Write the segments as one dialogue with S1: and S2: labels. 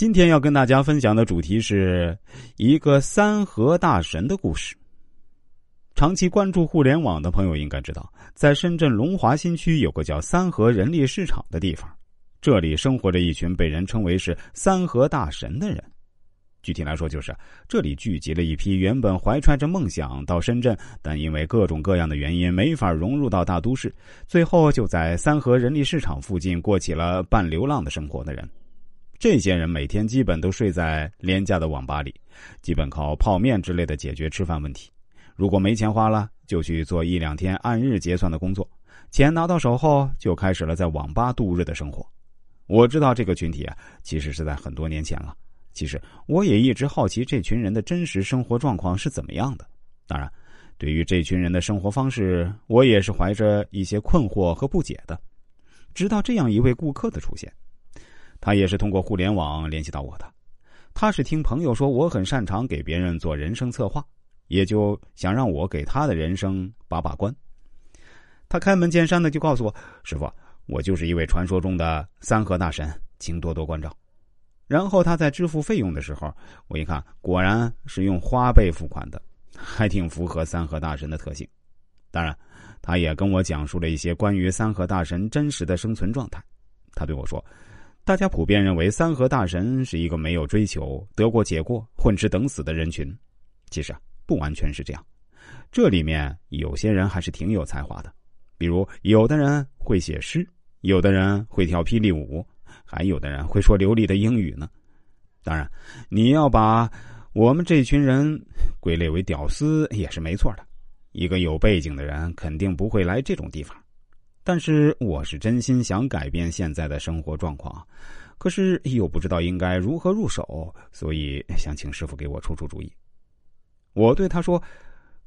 S1: 今天要跟大家分享的主题是一个三和大神的故事。长期关注互联网的朋友应该知道，在深圳龙华新区有个叫三和人力市场的地方，这里生活着一群被人称为是“三和大神”的人。具体来说，就是这里聚集了一批原本怀揣着梦想到深圳，但因为各种各样的原因没法融入到大都市，最后就在三和人力市场附近过起了半流浪的生活的人。这些人每天基本都睡在廉价的网吧里，基本靠泡面之类的解决吃饭问题。如果没钱花了，就去做一两天按日结算的工作。钱拿到手后，就开始了在网吧度日的生活。我知道这个群体啊，其实是在很多年前了。其实我也一直好奇这群人的真实生活状况是怎么样的。当然，对于这群人的生活方式，我也是怀着一些困惑和不解的。直到这样一位顾客的出现。他也是通过互联网联系到我的，他是听朋友说我很擅长给别人做人生策划，也就想让我给他的人生把把关。他开门见山的就告诉我：“师傅，我就是一位传说中的三和大神，请多多关照。”然后他在支付费用的时候，我一看，果然是用花呗付款的，还挺符合三和大神的特性。当然，他也跟我讲述了一些关于三和大神真实的生存状态。他对我说。大家普遍认为三和大神是一个没有追求、得过且过、混吃等死的人群，其实啊，不完全是这样。这里面有些人还是挺有才华的，比如有的人会写诗，有的人会跳霹雳舞，还有的人会说流利的英语呢。当然，你要把我们这群人归类为屌丝也是没错的。一个有背景的人肯定不会来这种地方。但是我是真心想改变现在的生活状况，可是又不知道应该如何入手，所以想请师傅给我出出主意。我对他说：“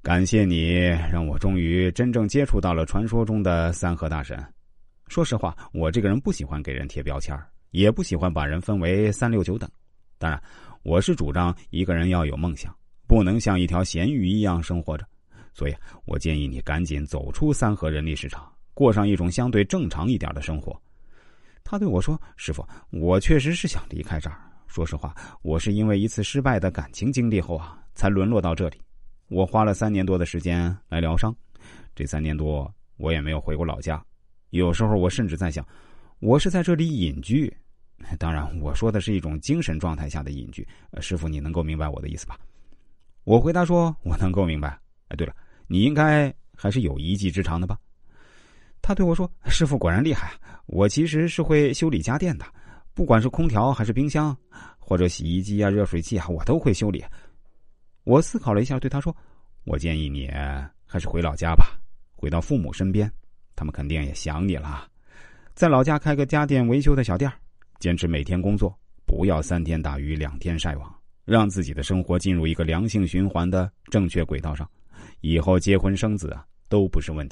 S1: 感谢你让我终于真正接触到了传说中的三和大神。说实话，我这个人不喜欢给人贴标签也不喜欢把人分为三六九等。当然，我是主张一个人要有梦想，不能像一条咸鱼一样生活着。所以我建议你赶紧走出三和人力市场。”过上一种相对正常一点的生活，他对我说：“师傅，我确实是想离开这儿。说实话，我是因为一次失败的感情经历后啊，才沦落到这里。我花了三年多的时间来疗伤，这三年多我也没有回过老家。有时候我甚至在想，我是在这里隐居。当然，我说的是一种精神状态下的隐居。师傅，你能够明白我的意思吧？”我回答说：“我能够明白。哎，对了，你应该还是有一技之长的吧？”他对我说：“师傅果然厉害啊，我其实是会修理家电的，不管是空调还是冰箱，或者洗衣机啊、热水器啊，我都会修理。”我思考了一下，对他说：“我建议你还是回老家吧，回到父母身边，他们肯定也想你了。在老家开个家电维修的小店坚持每天工作，不要三天打鱼两天晒网，让自己的生活进入一个良性循环的正确轨道上，以后结婚生子啊都不是问题。”